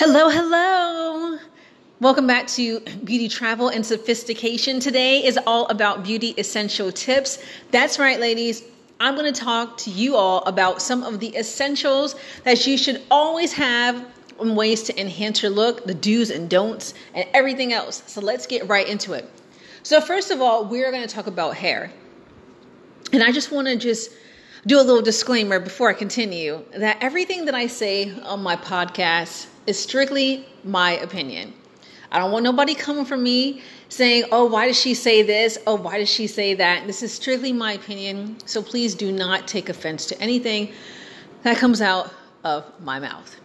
Hello, hello. Welcome back to Beauty Travel and Sophistication. Today is all about beauty essential tips. That's right, ladies. I'm going to talk to you all about some of the essentials that you should always have in ways to enhance your look, the do's and don'ts, and everything else. So let's get right into it. So, first of all, we're going to talk about hair. And I just want to just do a little disclaimer before I continue that everything that I say on my podcast is strictly my opinion. I don't want nobody coming from me saying, oh, why does she say this? Oh, why does she say that? This is strictly my opinion. So please do not take offense to anything that comes out of my mouth.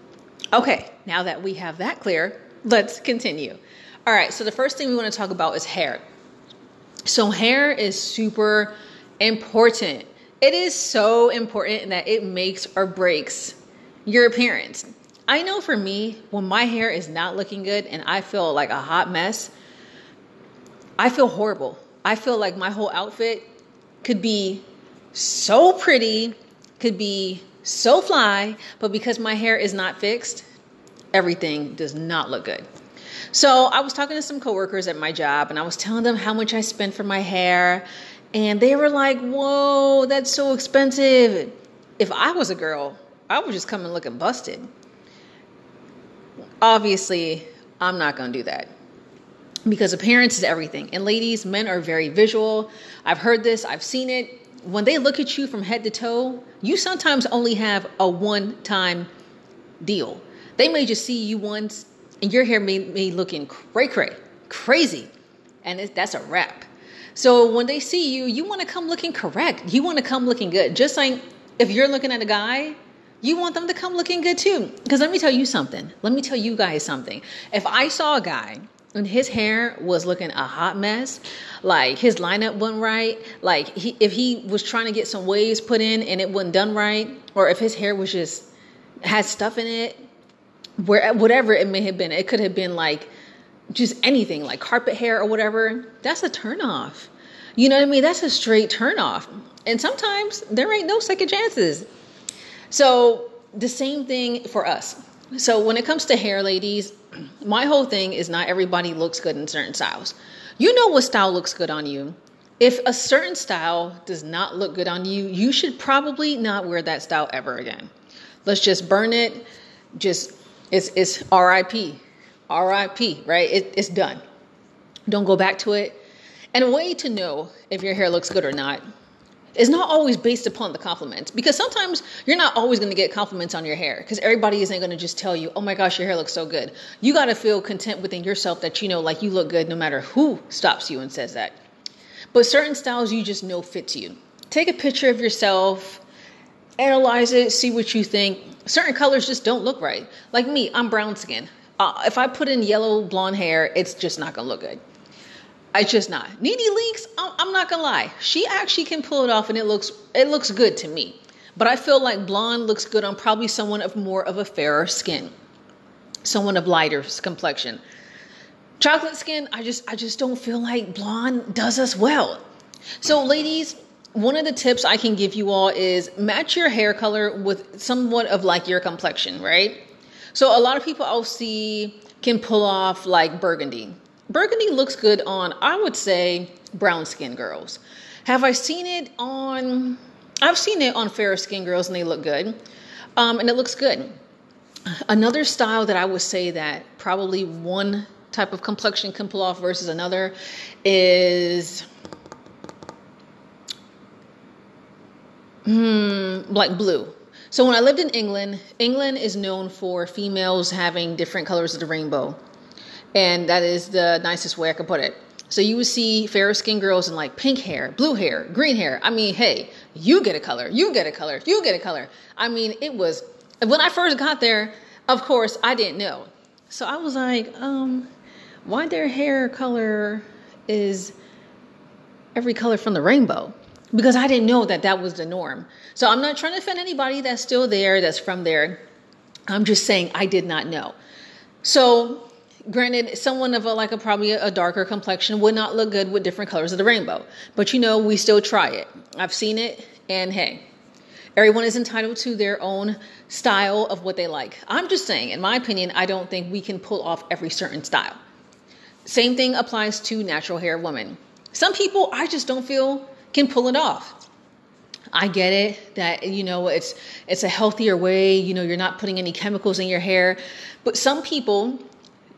Okay, now that we have that clear, let's continue. All right, so the first thing we want to talk about is hair. So, hair is super important. It is so important that it makes or breaks your appearance. I know for me, when my hair is not looking good and I feel like a hot mess, I feel horrible. I feel like my whole outfit could be so pretty, could be so fly, but because my hair is not fixed, everything does not look good. So I was talking to some coworkers at my job and I was telling them how much I spend for my hair. And they were like, whoa, that's so expensive. If I was a girl, I would just come and looking busted. Obviously, I'm not going to do that because appearance is everything. And ladies, men are very visual. I've heard this, I've seen it. When they look at you from head to toe, you sometimes only have a one time deal. They may just see you once and your hair may be looking cray cray, crazy. And that's a wrap. So when they see you, you want to come looking correct. You want to come looking good. Just like if you're looking at a guy you want them to come looking good too. Because let me tell you something. Let me tell you guys something. If I saw a guy and his hair was looking a hot mess, like his lineup wasn't right, like he, if he was trying to get some waves put in and it wasn't done right, or if his hair was just had stuff in it, where whatever it may have been, it could have been like just anything, like carpet hair or whatever. That's a turnoff. You know what I mean? That's a straight turnoff. And sometimes there ain't no second chances. So the same thing for us. So when it comes to hair, ladies, my whole thing is not everybody looks good in certain styles. You know what style looks good on you. If a certain style does not look good on you, you should probably not wear that style ever again. Let's just burn it. Just it's it's RIP, RIP, right? It, it's done. Don't go back to it. And a way to know if your hair looks good or not is not always based upon the compliments because sometimes you're not always going to get compliments on your hair because everybody isn't going to just tell you, oh my gosh, your hair looks so good. You got to feel content within yourself that you know, like you look good no matter who stops you and says that. But certain styles you just know fits you. Take a picture of yourself, analyze it, see what you think. Certain colors just don't look right. Like me, I'm brown skin. Uh, if I put in yellow blonde hair, it's just not to look good. I just not. Nene Leakes, I'm not gonna lie, she actually can pull it off, and it looks it looks good to me. But I feel like blonde looks good on probably someone of more of a fairer skin, someone of lighter complexion. Chocolate skin, I just I just don't feel like blonde does us well. So, ladies, one of the tips I can give you all is match your hair color with somewhat of like your complexion, right? So, a lot of people I'll see can pull off like burgundy burgundy looks good on, I would say, brown skin girls. Have I seen it on? I've seen it on fair skin girls and they look good. Um, and it looks good. Another style that I would say that probably one type of complexion can pull off versus another is hmm, like blue. So when I lived in England, England is known for females having different colors of the rainbow. And that is the nicest way I could put it. So you would see fair skinned girls in like pink hair, blue hair, green hair. I mean, hey, you get a color, you get a color, you get a color. I mean, it was when I first got there, of course, I didn't know. So I was like, um, why their hair color is every color from the rainbow? Because I didn't know that that was the norm. So I'm not trying to offend anybody that's still there, that's from there. I'm just saying I did not know. So granted someone of a like a probably a darker complexion would not look good with different colors of the rainbow but you know we still try it i've seen it and hey Everyone is entitled to their own style of what they like. I'm just saying, in my opinion, I don't think we can pull off every certain style. Same thing applies to natural hair women. Some people I just don't feel can pull it off. I get it that you know it's it's a healthier way, you know, you're not putting any chemicals in your hair, but some people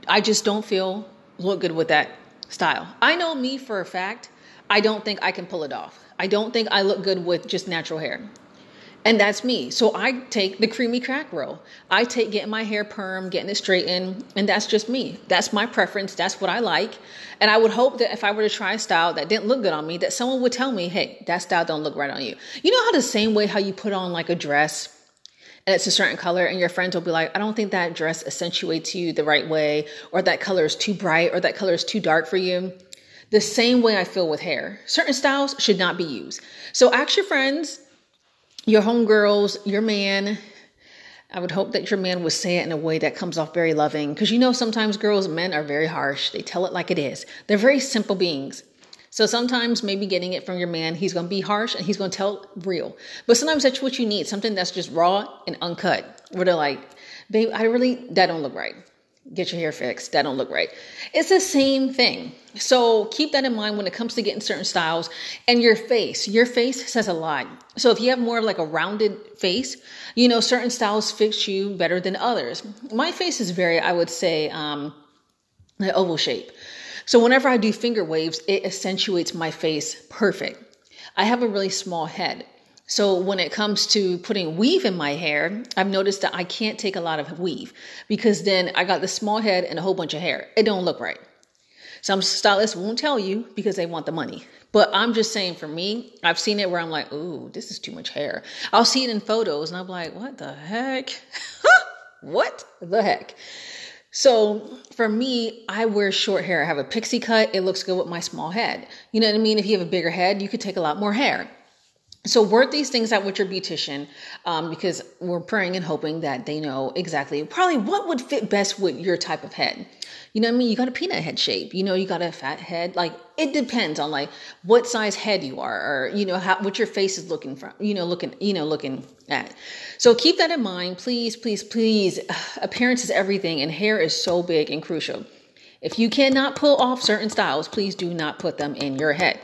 I just don't feel look good with that style. I know me for a fact, I don't think I can pull it off. I don't think I look good with just natural hair. And that's me. So I take the creamy crack roll. I take getting my hair perm, getting it straightened, and that's just me. That's my preference. That's what I like. And I would hope that if I were to try a style that didn't look good on me, that someone would tell me, hey, that style don't look right on you. You know how the same way how you put on like a dress and it's a certain color and your friends will be like, I don't think that dress accentuates you the right way, or that color is too bright, or that color is too dark for you. The same way I feel with hair. Certain styles should not be used. So ask your friends, your homegirls, your man. I would hope that your man would say it in a way that comes off very loving. Because you know, sometimes girls, men are very harsh. They tell it like it is. They're very simple beings. So sometimes maybe getting it from your man, he's going to be harsh and he's going to tell real. But sometimes that's what you need, something that's just raw and uncut. Where they're like, babe, I really, that don't look right get your hair fixed. That don't look right. It's the same thing. So keep that in mind when it comes to getting certain styles and your face. Your face says a lot. So if you have more of like a rounded face, you know, certain styles fit you better than others. My face is very, I would say, um, an oval shape. So whenever I do finger waves, it accentuates my face perfect. I have a really small head. So when it comes to putting weave in my hair, I've noticed that I can't take a lot of weave because then I got this small head and a whole bunch of hair. It don't look right. Some stylists won't tell you because they want the money. But I'm just saying for me, I've seen it where I'm like, ooh, this is too much hair. I'll see it in photos and I'm like, what the heck? what the heck? So for me, I wear short hair. I have a pixie cut. It looks good with my small head. You know what I mean? If you have a bigger head, you could take a lot more hair. So work these things out with your beautician um, because we're praying and hoping that they know exactly probably what would fit best with your type of head. You know what I mean? You got a peanut head shape. You know, you got a fat head. Like it depends on like what size head you are, or you know how what your face is looking from. You know, looking you know looking at. So keep that in mind, please, please, please. Appearance is everything, and hair is so big and crucial. If you cannot pull off certain styles, please do not put them in your head.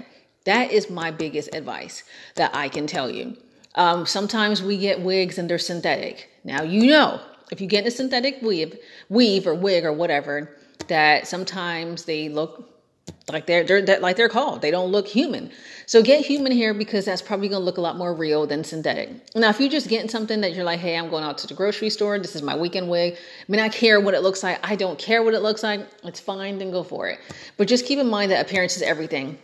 That is my biggest advice that I can tell you. Um, sometimes we get wigs and they're synthetic. Now, you know, if you get a synthetic weave, weave or wig or whatever, that sometimes they look like they're, they're, like they're called. They don't look human. So get human hair because that's probably going to look a lot more real than synthetic. Now, if you're just getting something that you're like, hey, I'm going out to the grocery store. This is my weekend wig. I mean, I care what it looks like. I don't care what it looks like. It's fine. Then go for it. But just keep in mind that appearance is everything.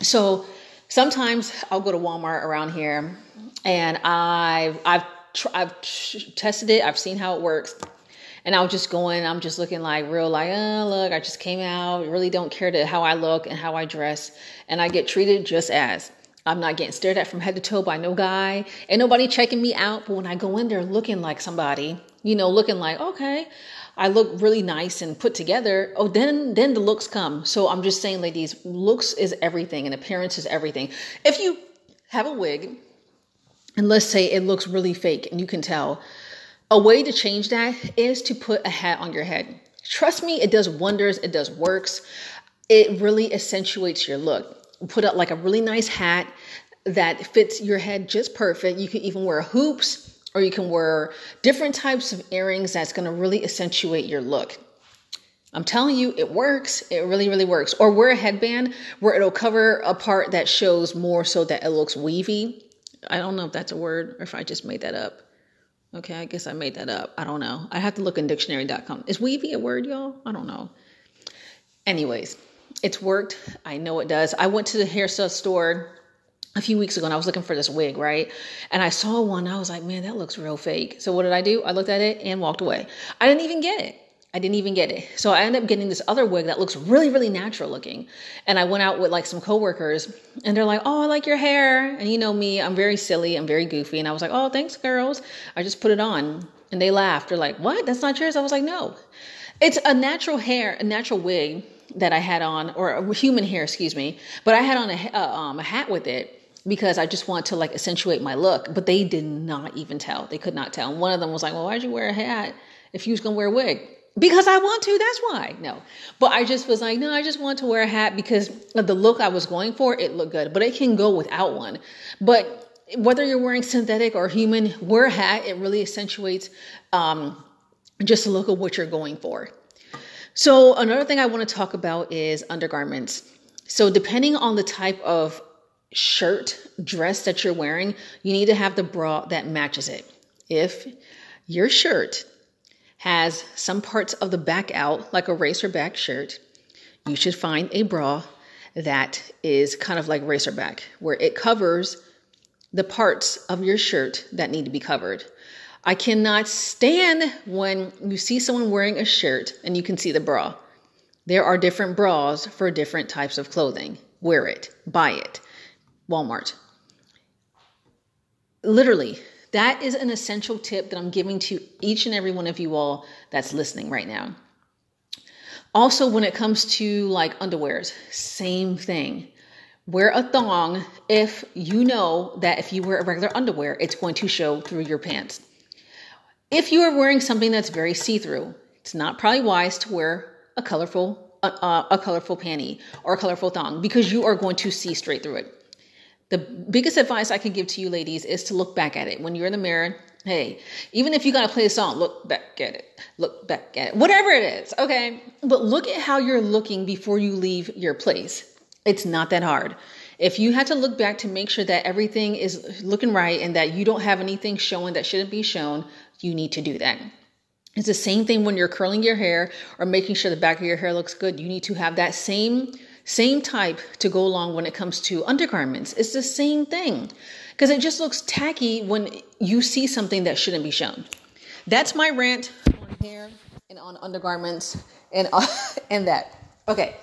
So sometimes I'll go to Walmart around here and I've, I've, tr- I've tested it. I've seen how it works. And I'll just go in, I'm just looking like real, like, oh, look, I just came out, really don't care to how I look and how I dress. And I get treated just as. I'm not getting stared at from head to toe by no guy. and nobody checking me out. But when I go in there looking like somebody, you know, looking like, okay, I look really nice and put together, oh, then then the looks come. So I'm just saying, ladies, looks is everything, and appearance is everything. If you have a wig, and let's say it looks really fake, and you can tell, a way to change that is to put a hat on your head. Trust me, it does wonders. It does works. It really accentuates your look. Put up like a really nice hat that fits your head just perfect. You can even wear hoops or you can wear different types of earrings that's going to really accentuate your look. I'm telling you, it works. It really, really works. Or wear a headband where it'll cover a part that shows more so that it looks weavy. I don't know if that's a word or if I just made that up. Okay, I guess I made that up. I don't know. I have to look in dictionary.com. Is weavy a word, y'all? I don't know. Anyways, it's worked. I know it does. I went to the hair store a few weeks ago and I was looking for this wig, right? And I saw one. I was like, man, that looks real fake. So what did I do? I looked at it and walked away. I didn't even get it. I didn't even get it. So I ended up getting this other wig that looks really, really natural looking. And I went out with like some coworkers and they're like, oh, I like your hair. And you know me, I'm very silly. I'm very goofy. And I was like, oh, thanks, girls. I just put it on. And they laughed. They're like, what? That's not yours? I was like, no. It's a natural hair, a natural wig that I had on, or human hair, excuse me. But I had on a, uh, um, a hat with it because I just want to like accentuate my look. But they did not even tell. They could not tell. And one of them was like, Well, why'd you wear a hat if you was gonna wear a wig? Because I want to, that's why. No. But I just was like, no, I just want to wear a hat because the look I was going for, it looked good. But it can go without one. But whether you're wearing synthetic or human, wear a hat. It really accentuates um, just the look of what you're going for. So, another thing I want to talk about is undergarments. So, depending on the type of shirt, dress that you're wearing, you need to have the bra that matches it. If your shirt has some parts of the back out, like a racer back shirt, you should find a bra that is kind of like racer back, where it covers the parts of your shirt that need to be covered. I cannot stand when you see someone wearing a shirt and you can see the bra. There are different bras for different types of clothing. Wear it, buy it. Walmart. Literally, that is an essential tip that I'm giving to each and every one of you all that's listening right now. Also, when it comes to like underwears, same thing. Wear a thong if you know that if you wear a regular underwear, it's going to show through your pants. If you are wearing something that's very see-through, it's not probably wise to wear a colorful uh, a colorful panty or a colorful thong because you are going to see straight through it. The biggest advice I can give to you ladies is to look back at it when you're in the mirror. Hey, even if you got to play a song, look back at it. Look back at it. Whatever it is, okay? But look at how you're looking before you leave your place. It's not that hard. If you had to look back to make sure that everything is looking right and that you don't have anything showing that shouldn't be shown, you need to do that. It's the same thing when you're curling your hair or making sure the back of your hair looks good. You need to have that same same type to go along when it comes to undergarments. It's the same thing because it just looks tacky when you see something that shouldn't be shown. That's my rant on hair and on undergarments and uh, and that. Okay.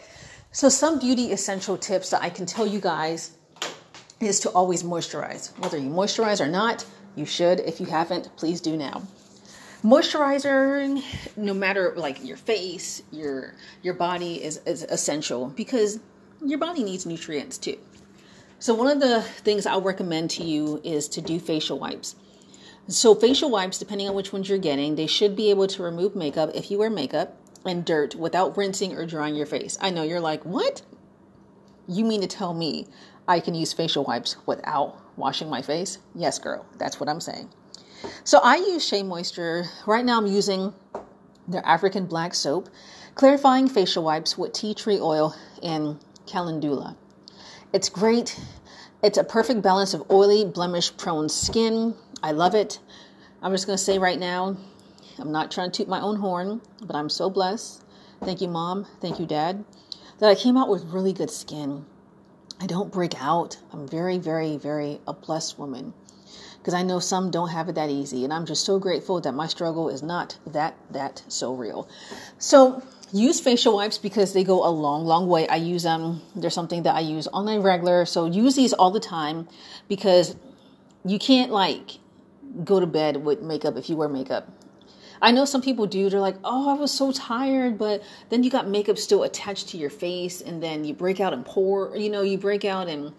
So some beauty essential tips that I can tell you guys is to always moisturize. Whether you moisturize or not, you should. If you haven't, please do now moisturizer no matter like your face your your body is, is essential because your body needs nutrients too. So one of the things i'll recommend to you is to do facial wipes. So facial wipes depending on which ones you're getting they should be able to remove makeup if you wear makeup and dirt without rinsing or drying your face. I know you're like what? You mean to tell me i can use facial wipes without washing my face? Yes girl. That's what i'm saying so I use Shea Moisture. Right now I'm using their African black soap, clarifying facial wipes with tea tree oil and calendula. It's great. It's a perfect balance of oily, blemish prone skin. I love it. I'm just going to say right now, I'm not trying to toot my own horn, but I'm so blessed. Thank you, mom. Thank you, dad, that I came out with really good skin. I don't break out. I'm very, very, very a blessed woman because I know some don't have it that easy. And I'm just so grateful that my struggle is not that, that so real. So use facial wipes because they go a long, long way. I use them. Um, there's something that I use on a regular. So use these all the time because you can't like go to bed with makeup if you wear makeup. I know some people do. They're like, oh, I was so tired, but then you got makeup still attached to your face, and then you break out and pour, you know, you break out and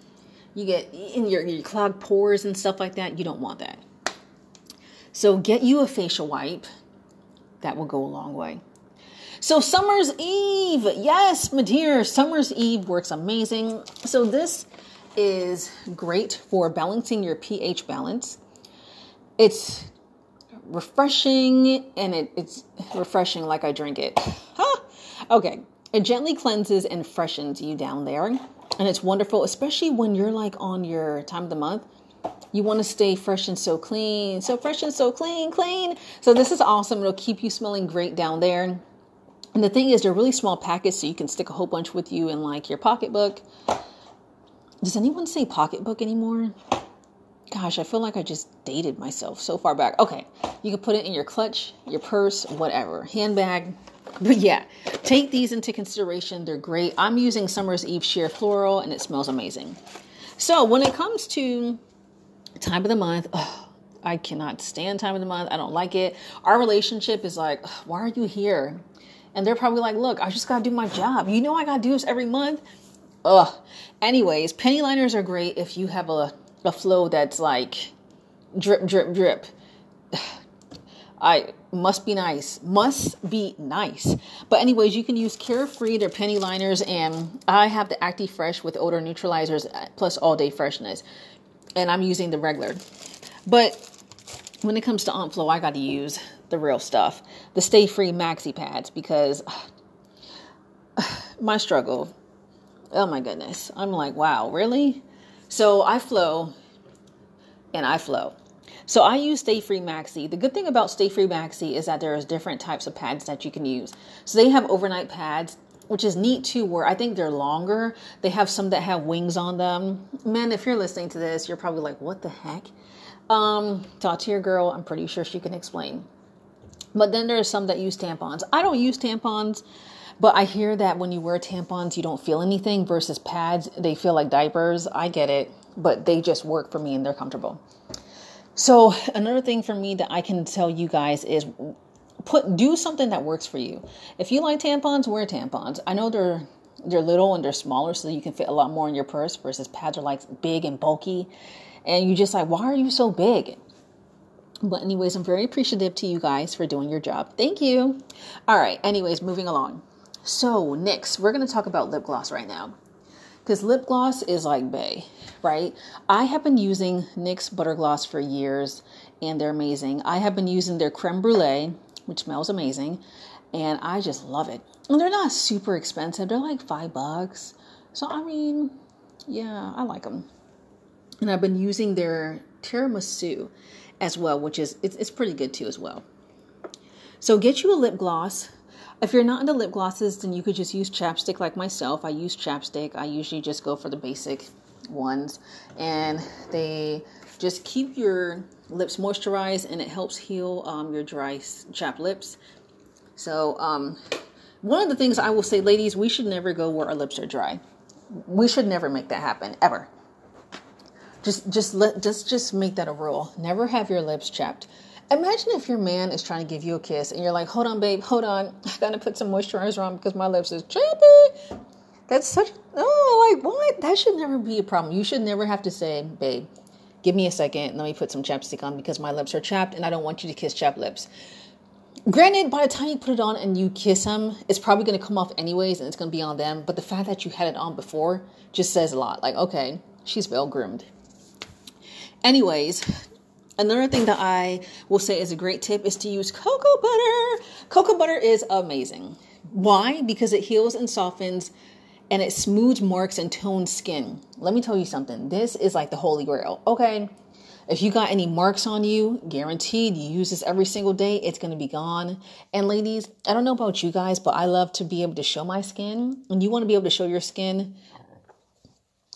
you get in your, your clogged pores and stuff like that. You don't want that. So get you a facial wipe. That will go a long way. So Summer's Eve. Yes, my dear, Summer's Eve works amazing. So this is great for balancing your pH balance. It's refreshing and it, it's refreshing like I drink it. Huh? Okay. It gently cleanses and freshens you down there and it's wonderful, especially when you're like on your time of the month. You want to stay fresh and so clean, so fresh and so clean, clean. So this is awesome. It'll keep you smelling great down there. And the thing is, they're really small packets, so you can stick a whole bunch with you in like your pocketbook. Does anyone say pocketbook anymore? Gosh, I feel like I just dated myself so far back. Okay, you can put it in your clutch, your purse, whatever, handbag, but yeah, take these into consideration. They're great. I'm using Summer's Eve Sheer Floral and it smells amazing. So when it comes to time of the month, oh, I cannot stand time of the month. I don't like it. Our relationship is like, why are you here? And they're probably like, look, I just got to do my job. You know, I got to do this every month. ugh. Anyways, penny liners are great if you have a, a flow that's like drip, drip, drip. I must be nice. Must be nice. But anyways, you can use Carefree, their penny liners, and I have the Acti Fresh with odor neutralizers uh, plus all day freshness. And I'm using the regular. But when it comes to Aunt Flow, I got to use the real stuff, the Stay Free Maxi Pads, because my struggle. Oh my goodness. I'm like, wow, really? So I flow and I flow. So I use Stay Free Maxi. The good thing about Stay Free Maxi is that there's different types of pads that you can use. So they have overnight pads, which is neat too, where I think they're longer. They have some that have wings on them. Man, if you're listening to this, you're probably like, what the heck? Um, talk to your girl. I'm pretty sure she can explain. But then there's some that use tampons. I don't use tampons, but I hear that when you wear tampons, you don't feel anything versus pads, they feel like diapers. I get it, but they just work for me and they're comfortable. So another thing for me that I can tell you guys is put do something that works for you. If you like tampons, wear tampons. I know they're they're little and they're smaller so you can fit a lot more in your purse versus pads are like big and bulky and you just like why are you so big? But anyways, I'm very appreciative to you guys for doing your job. Thank you. All right, anyways, moving along. So, next, we're to talk about lip gloss right now because lip gloss is like bay, right? I have been using NYX Butter Gloss for years and they're amazing. I have been using their creme brulee, which smells amazing, and I just love it. And they're not super expensive, they're like five bucks. So, I mean, yeah, I like them. And I've been using their tiramisu as well, which is it's, it's pretty good too as well. So get you a lip gloss if you're not into lip glosses, then you could just use chapstick like myself. I use chapstick. I usually just go for the basic ones, and they just keep your lips moisturized and it helps heal um, your dry chapped lips. So, um, one of the things I will say, ladies, we should never go where our lips are dry. We should never make that happen ever. Just, just let, just, just make that a rule. Never have your lips chapped. Imagine if your man is trying to give you a kiss and you're like, hold on, babe, hold on. I gotta put some moisturizer on because my lips is chappy. That's such, oh, like what? That should never be a problem. You should never have to say, babe, give me a second. Let me put some chapstick on because my lips are chapped and I don't want you to kiss chapped lips. Granted, by the time you put it on and you kiss him, it's probably to come off anyways and it's to be on them. But the fact that you had it on before just says a lot. Like, okay, she's well groomed. Anyways, Another thing that I will say is a great tip is to use cocoa butter. Cocoa butter is amazing. Why? Because it heals and softens and it smooths marks and tones skin. Let me tell you something. This is like the holy grail. Okay. If you got any marks on you, guaranteed you use this every single day, it's to be gone. And ladies, I don't know about you guys, but I love to be able to show my skin. And you want to be able to show your skin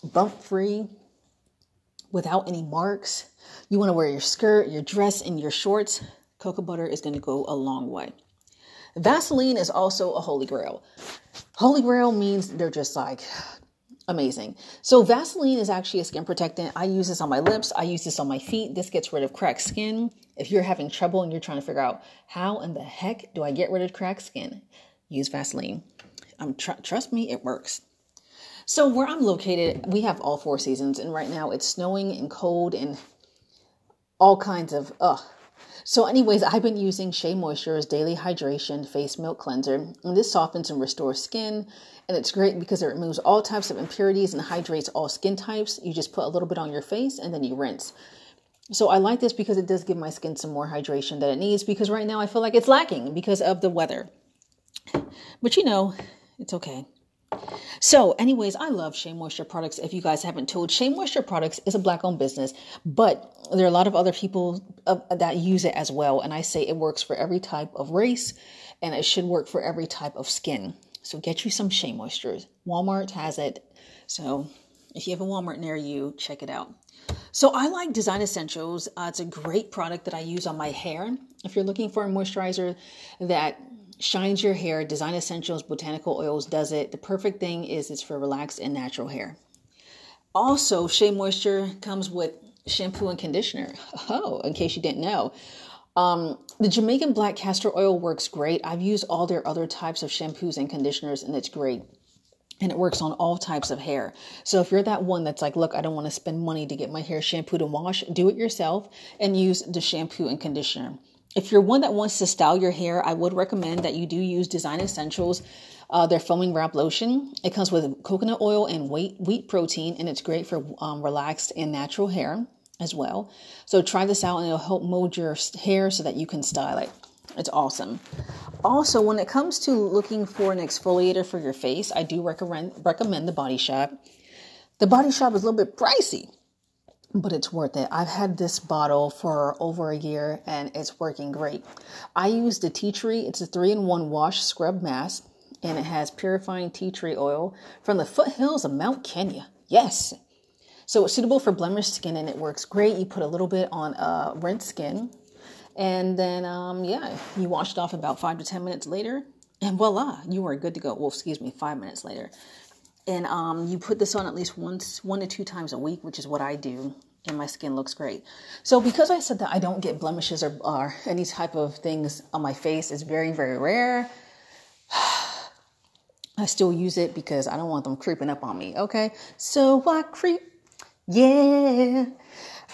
bump free without any marks you want to wear your skirt, your dress, and your shorts, cocoa butter is going to go a long way. Vaseline is also a holy grail. Holy grail means they're just like amazing. So Vaseline is actually a skin protectant. I use this on my lips. I use this on my feet. This gets rid of cracked skin. If you're having trouble and you're trying to figure out how in the heck do I get rid of cracked skin, use Vaseline. Um, tr- trust me, it works. So where I'm located, we have all four seasons, and right now it's snowing and cold and all kinds of ugh. So, anyways, I've been using Shea Moisture's Daily Hydration Face Milk Cleanser, and this softens and restores skin. And it's great because it removes all types of impurities and hydrates all skin types. You just put a little bit on your face and then you rinse. So I like this because it does give my skin some more hydration that it needs because right now I feel like it's lacking because of the weather. But you know, it's okay. So, anyways, I love Shea Moisture products. If you guys haven't told, Shea Moisture products is a black owned business, but there are a lot of other people uh, that use it as well. And I say it works for every type of race and it should work for every type of skin. So, get you some Shea Moisture. Walmart has it. So, if you have a Walmart near you, check it out. So, I like Design Essentials. Uh, it's a great product that I use on my hair. If you're looking for a moisturizer that shines your hair. Design Essentials Botanical Oils does it. The perfect thing is it's for relaxed and natural hair. Also, Shea Moisture comes with shampoo and conditioner. Oh, in case you didn't know. Um, the Jamaican Black Castor Oil works great. I've used all their other types of shampoos and conditioners, and it's great. and it works on all types of hair. So if you're that one that's like, look, I don't want to spend money to get my hair shampooed and washed, do it yourself and use the shampoo and conditioner. If you're one that wants to style your hair, I would recommend that you do use Design Essentials. Uh, their foaming wrap lotion. It comes with coconut oil and wheat, wheat protein, and it's great for um, relaxed and natural hair as well. So try this out, and it'll help mold your hair so that you can style it. It's awesome. Also, when it comes to looking for an exfoliator for your face, I do recommend recommend the Body Shop. The Body Shop is a little bit pricey, but it's worth it. I've had this bottle for over a year and it's working great. I use the tea tree. It's a three-in-one wash scrub mask and it has purifying tea tree oil from the foothills of Mount Kenya. Yes. So it's suitable for blemished skin and it works great. You put a little bit on uh, rinsed skin and then, um, yeah, you wash it off about five to 10 minutes later, and voila, you are good to go. Well, excuse me, five minutes later. And um, you put this on at least once, one to two times a week, which is what I do, and my skin looks great. So, because I said that I don't get blemishes or, or any type of things on my face, it's very, very rare. I still use it because I don't want them creeping up on me. Okay, so I creep, yeah.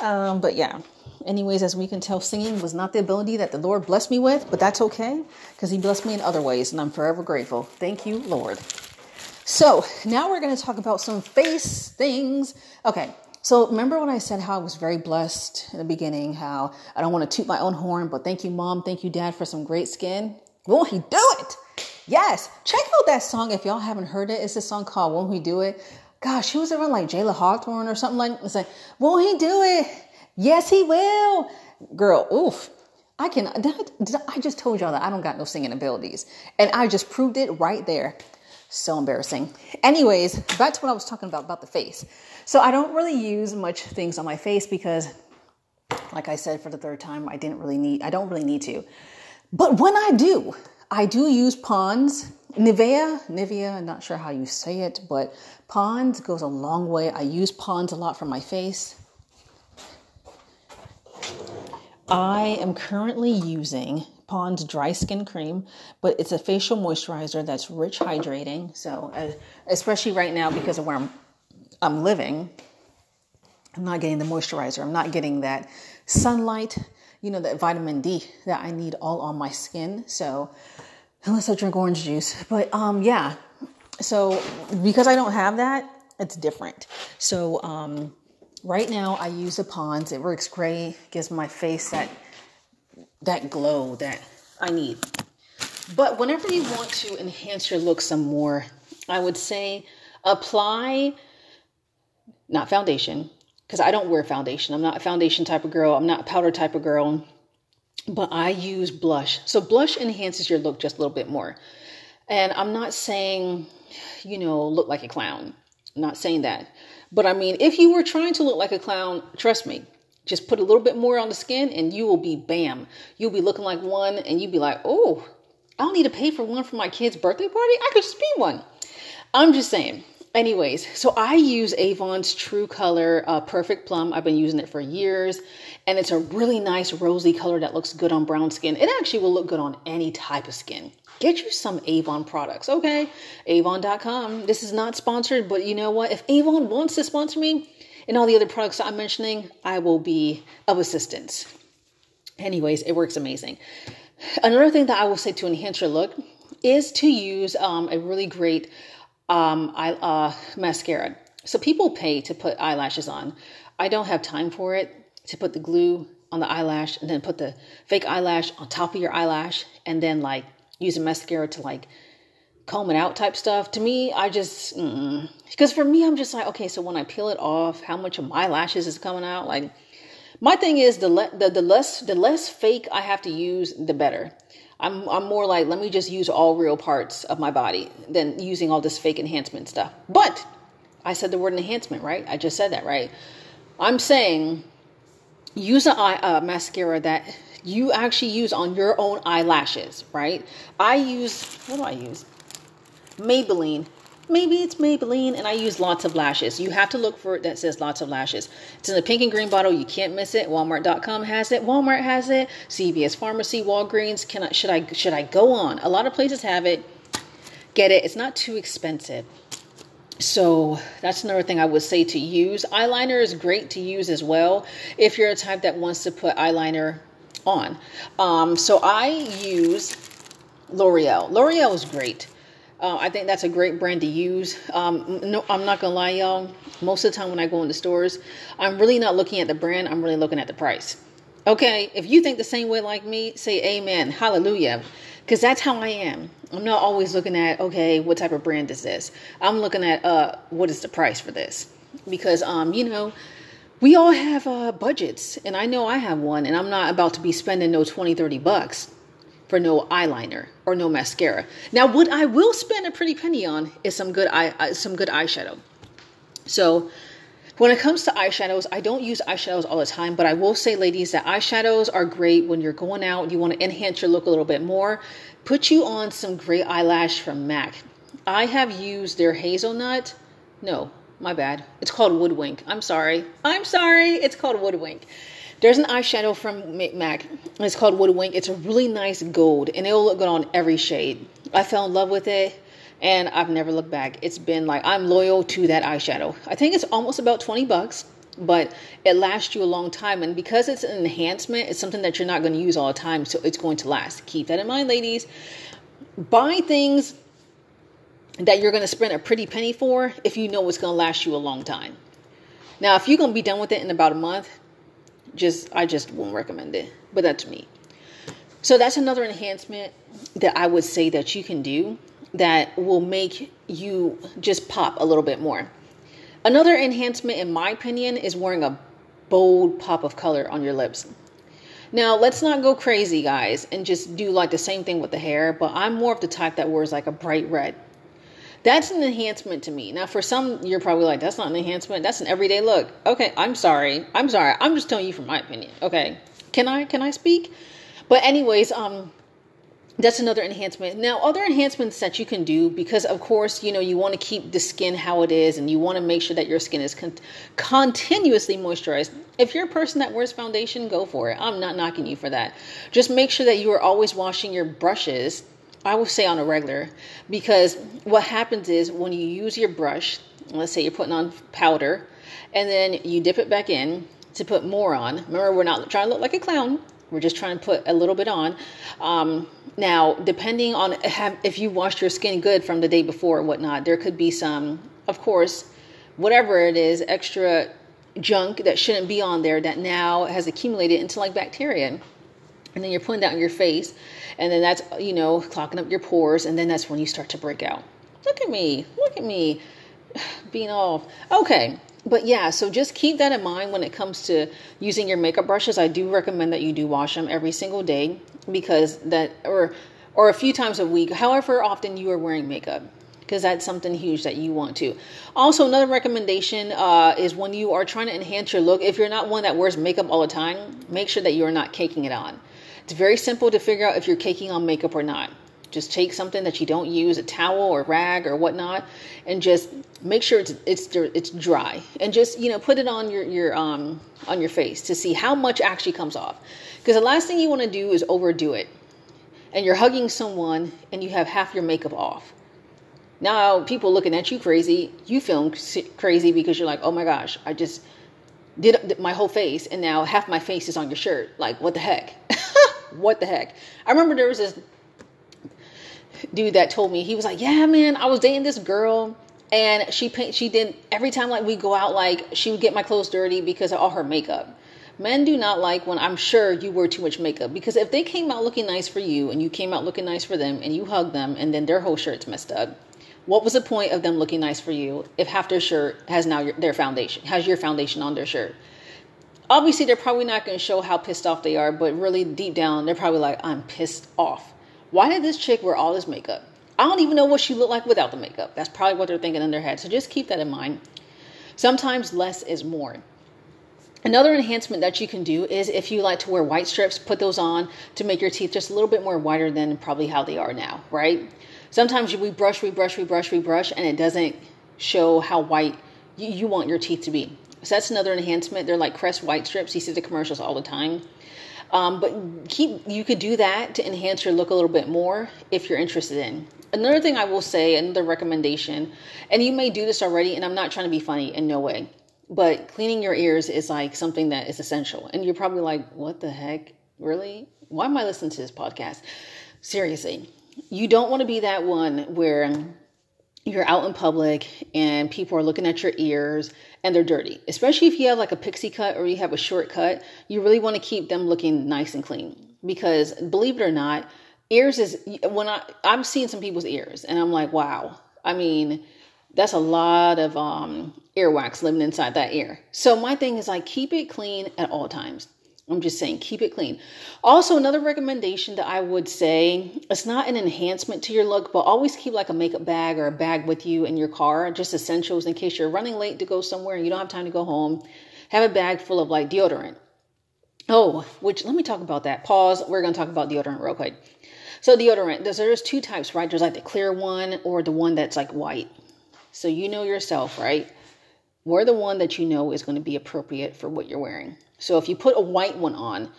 Um, but yeah, anyways, as we can tell, singing was not the ability that the Lord blessed me with, but that's okay because He blessed me in other ways, and I'm forever grateful. Thank you, Lord. So now we're going to talk about some face things. Okay, so remember when I said how I was very blessed in the beginning, how I don't want to toot my own horn, but thank you, mom, thank you, dad, for some great skin? Won't He do it? Yes, check out that song if y'all haven't heard it. It's a song called Won't He Do It? Gosh, she was around like Jayla Hawthorne or something like it's like, Won't He Do It? Yes, he will. Girl, oof. I can. I, I just told y'all that I don't got no singing abilities, and I just proved it right there. So embarrassing. Anyways, to what I was talking about about the face. So I don't really use much things on my face because, like I said for the third time, I didn't really need. I don't really need to. But when I do, I do use Pond's Nivea. Nivea. I'm not sure how you say it, but Pond's goes a long way. I use Pond's a lot for my face. I am currently using Pond's dry skin cream, but it's a facial moisturizer that's rich hydrating. So, uh, especially right now because of where I'm, I'm living, I'm not getting the moisturizer. I'm not getting that sunlight, you know, that vitamin D that I need all on my skin. So, unless I drink orange juice, but um, yeah. So because I don't have that, it's different. So um, right now I use the Pond's. It works great. Gives my face that that glow that I need. But whenever you want to enhance your look some more, I would say apply not foundation because I don't wear foundation. I'm not a foundation type of girl. I'm not a powder type of girl. But I use blush. So blush enhances your look just a little bit more. And I'm not saying, you know, look like a clown. I'm not saying that. But I mean, if you were trying to look like a clown, trust me, just put a little bit more on the skin and you will be bam. You'll be looking like one and you'll be like, oh, I don't need to pay for one for my kid's birthday party. I could just be one. I'm just saying. Anyways, so I use Avon's True Color uh, Perfect Plum. I've been using it for years, and it's a really nice rosy color that looks good on brown skin. It actually will look good on any type of skin. Get you some Avon products, okay? Avon.com. This is not sponsored, but you know what? If Avon wants to sponsor me and all the other products I'm mentioning, I will be of assistance. Anyways, it works amazing. Another thing that I will say to enhance your look is to use um, a really great um, eye, uh, mascara. So people pay to put eyelashes on. I don't have time for it to put the glue on the eyelash and then put the fake eyelash on top of your eyelash and then like use a mascara to like comb out type stuff. To me, I just because for me, I'm just like, okay, so when I peel it off, how much of my lashes is coming out? Like, my thing is the le- the, the less the less fake I have to use, the better. I'm I'm more like let me just use all real parts of my body than using all this fake enhancement stuff. But I said the word enhancement, right? I just said that, right? I'm saying use a, a mascara that you actually use on your own eyelashes, right? I use, what do I use? Maybelline. Maybe it's Maybelline, and I use lots of lashes. You have to look for it that says lots of lashes. It's in the pink and green bottle. You can't miss it. Walmart.com has it. Walmart has it. CVS Pharmacy, Walgreens. Can I, should I should I go on? A lot of places have it. Get it. It's not too expensive. So that's another thing I would say to use. Eyeliner is great to use as well if you're a type that wants to put eyeliner on. Um, so I use L'Oreal. L'Oreal is great. Uh, I think that's a great brand to use. Um, no, I'm not gonna lie, y'all. Most of the time when I go into stores, I'm really not looking at the brand. I'm really looking at the price. Okay, if you think the same way like me, say Amen, Hallelujah, because that's how I am. I'm not always looking at okay, what type of brand is this. I'm looking at uh, what is the price for this, because um, you know, we all have uh, budgets, and I know I have one, and I'm not about to be spending no 20, 30 bucks for no eyeliner or no mascara. Now, what I will spend a pretty penny on is some good eye, uh, some good eyeshadow. So, when it comes to eyeshadows, I don't use eyeshadows all the time, but I will say, ladies, that eyeshadows are great when you're going out. You want to enhance your look a little bit more. Put you on some great eyelash from MAC. I have used their hazelnut. No, my bad. It's called Woodwink. I'm sorry. I'm sorry. It's called Woodwink. There's an eyeshadow from MAC. It's called Woodwink. It's a really nice gold, and it'll look good on every shade. I fell in love with it, and I've never looked back. It's been like I'm loyal to that eyeshadow. I think it's almost about 20 bucks, but it lasts you a long time. And because it's an enhancement, it's something that you're not going to use all the time, so it's going to last. Keep that in mind, ladies. Buy things that you're going to spend a pretty penny for if you know it's going to last you a long time. Now, if you're going to be done with it in about a month, just I just won't recommend it. But that's me. So that's another enhancement that I would say that you can do that will make you just pop a little bit more. Another enhancement in my opinion is wearing a bold pop of color on your lips. Now, let's not go crazy, guys, and just do like the same thing with the hair, but I'm more of the type that wears like a bright red. That's an enhancement to me. Now, for some, you're probably like, that's not an enhancement. That's an everyday look. Okay, I'm sorry. I'm sorry. I'm just telling you from my opinion. Okay, can I can I speak? But anyways, um, that's another enhancement. Now, other enhancements that you can do because, of course, you know you want to keep the skin how it is, and you want to make sure that your skin is con- continuously moisturized. If you're a person that wears foundation, go for it. I'm not knocking you for that. Just make sure that you are always washing your brushes I would say on a regular because what happens is when you use your brush, let's say you're putting on powder, and then you dip it back in to put more on. Remember, we're not trying to look like a clown. We're just trying to put a little bit on. Um, now, depending on if you washed your skin good from the day before or whatnot, there could be some, of course, whatever it is, extra junk that shouldn't be on there that now has accumulated into like bacteria and then you're putting that on your face and then that's you know clogging up your pores and then that's when you start to break out. Look at me. Look at me. Being all okay. But yeah so just keep that in mind when it comes to using your makeup brushes. I do recommend that you do wash them every single day because that or or a few times a week however often you are wearing makeup because that's something huge that you want to. Also, another recommendation uh, is when you are trying to enhance your look, if you're not one that wears makeup all the time, make sure that you are not caking it on. It's very simple to figure out if you're caking on makeup or not. Just take something that you don't use, a towel or rag or whatnot, and just make sure it's it's it's dry, and just you know put it on your your um on your face to see how much actually comes off. Because the last thing you want to do is overdo it, and you're hugging someone and you have half your makeup off. Now people looking at you crazy, you feel crazy because you're like, oh my gosh, I just did my whole face, and now half my face is on your shirt. Like what the heck? what the heck? I remember there was this dude that told me he was like, "Yeah, man, I was dating this girl." And she she did every time like we go out like she would get my clothes dirty because of all her makeup. Men do not like when I'm sure you wear too much makeup because if they came out looking nice for you and you came out looking nice for them and you hug them and then their whole shirt's messed up, what was the point of them looking nice for you if half their shirt has now your, their foundation has your foundation on their shirt? Obviously they're probably not going to show how pissed off they are, but really deep down, they're probably like, I'm pissed off. Why did this chick wear all this makeup? I don't even know what she looked like without the makeup. That's probably what they're thinking in their head. So just keep that in mind. Sometimes less is more. Another enhancement that you can do is if you like to wear white strips, put those on to make your teeth just a little bit more whiter than probably how they are now, right? Sometimes we brush, we brush, we brush, we brush, and it doesn't show how white you want your teeth to be. So that's another enhancement. They're like Crest white strips. You see the commercials all the time. Um, but keep you could do that to enhance your look a little bit more if you're interested in. Another thing I will say, another recommendation, and you may do this already, and I'm not trying to be funny in no way, but cleaning your ears is like something that is essential. And you're probably like, what the heck? Really? Why am I listening to this podcast? Seriously, you don't want to be that one where you're out in public and people are looking at your ears and they're dirty. Especially if you have like a pixie cut or you have a short cut, you really want to keep them looking nice and clean because believe it or not, ears is when I I'm seeing some people's ears and I'm like, wow. I mean, that's a lot of um earwax living inside that ear. So my thing is like keep it clean at all times. I'm just saying, keep it clean. Also, another recommendation that I would say it's not an enhancement to your look, but always keep like a makeup bag or a bag with you in your car, just essentials in case you're running late to go somewhere and you don't have time to go home. Have a bag full of like deodorant. Oh, which let me talk about that. Pause. We're going to talk about deodorant real quick. So, deodorant, there's, there's two types, right? There's like the clear one or the one that's like white. So, you know yourself, right? Wear the one that you know is going to be appropriate for what you're wearing. So if you put a white one on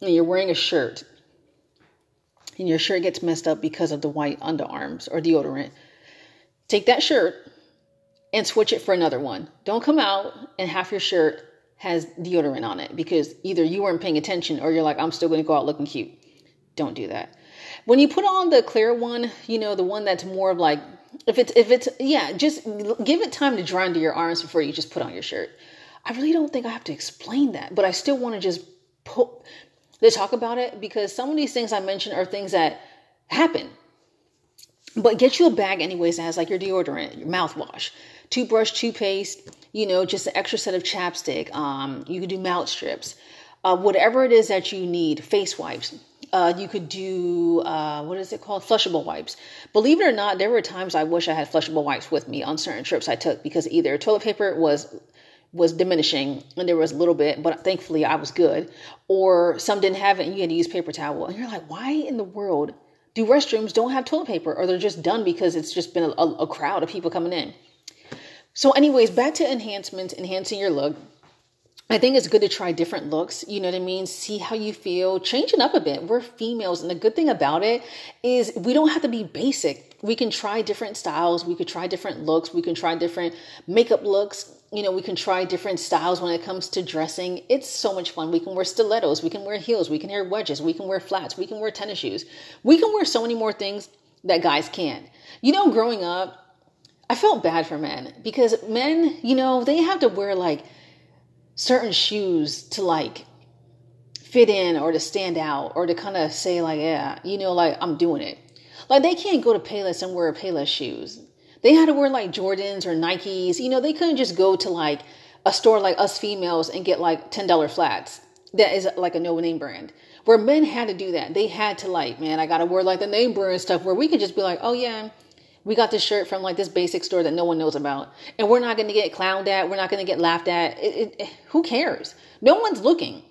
and you're wearing a shirt and your shirt gets messed up because of the white underarms or deodorant, take that shirt and switch it for another one. Don't come out and half your shirt has deodorant on it because either you weren't paying attention or you're like, I'm still going to go out looking cute. Don't do that. When you put on the clear one, you know, the one that's more of like, if it's, if it's, yeah, just give it time to dry under your arms before you just put on your shirt. I really don't think I have to explain that, but I still want to just put to talk about it because some of these things I mentioned are things that happen. But get you a bag anyways that has like your deodorant, your mouthwash, toothbrush, toothpaste, you know, just an extra set of chapstick. Um, you could do mouth strips, uh, whatever it is that you need, face wipes. Uh, you could do uh, what is it called flushable wipes believe it or not there were times i wish i had flushable wipes with me on certain trips i took because either toilet paper was was diminishing and there was a little bit, but thankfully I was good. Or some didn't have it and you had to use paper towel. And you're like, why in the world do restrooms don't have toilet paper or they're just done because it's just been a, a crowd of people coming in? So, anyways, back to enhancements, enhancing your look. I think it's good to try different looks. You know what I mean? See how you feel, changing up a bit. We're females, and the good thing about it is we don't have to be basic. We can try different styles, we could try different looks, we can try different makeup looks, you know, we can try different styles when it comes to dressing. It's so much fun. We can wear stilettos, we can wear heels, we can wear wedges, we can wear flats, we can wear tennis shoes. We can wear so many more things that guys can't. You know, growing up, I felt bad for men because men, you know, they have to wear like certain shoes to like fit in or to stand out or to kind of say like, yeah, you know, like I'm doing it. Like they can't go to Payless and wear Payless shoes they had to wear like Jordans or Nikes. You know, they couldn't just go to like a store like us females and get like $10 flats. That is like a no name brand. Where men had to do that. They had to like, man, I gotta wear like the name brand stuff where we could just be like, oh yeah, we got this shirt from like this basic store that no one knows about. And we're not gonna get clowned at. We're not gonna get laughed at. It, it, who cares? No one's looking.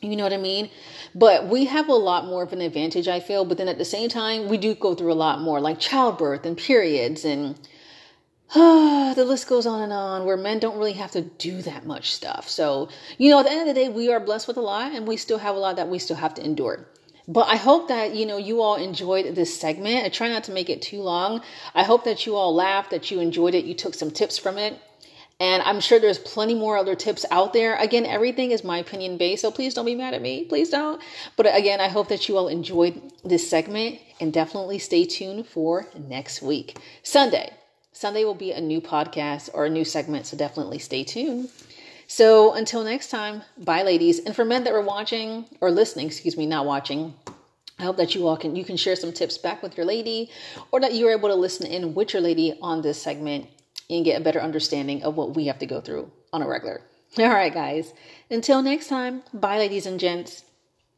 You know what I mean? But we have a lot more of an advantage, I feel. But then at the same time, we do go through a lot more, like childbirth and periods, and the list goes on and on, where men don't really have to do that much stuff. So, you know, at the end of the day, we are blessed with a lot, and we still have a lot that we still have to endure. But I hope that, you know, you all enjoyed this segment. I try not to make it too long. I hope that you all laughed, that you enjoyed it, you took some tips from it. And I'm sure there's plenty more other tips out there. Again, everything is my opinion based, so please don't be mad at me. Please don't. But again, I hope that you all enjoyed this segment and definitely stay tuned for next week. Sunday. Sunday will be a new podcast or a new segment, so definitely stay tuned. So until next time, bye ladies. And for men that were watching or listening, excuse me, not watching, I hope that you all can you can share some tips back with your lady or that you're able to listen in with your lady on this segment and get a better understanding of what we have to go through on a regular. All right, guys. Until next time, bye, ladies and gents.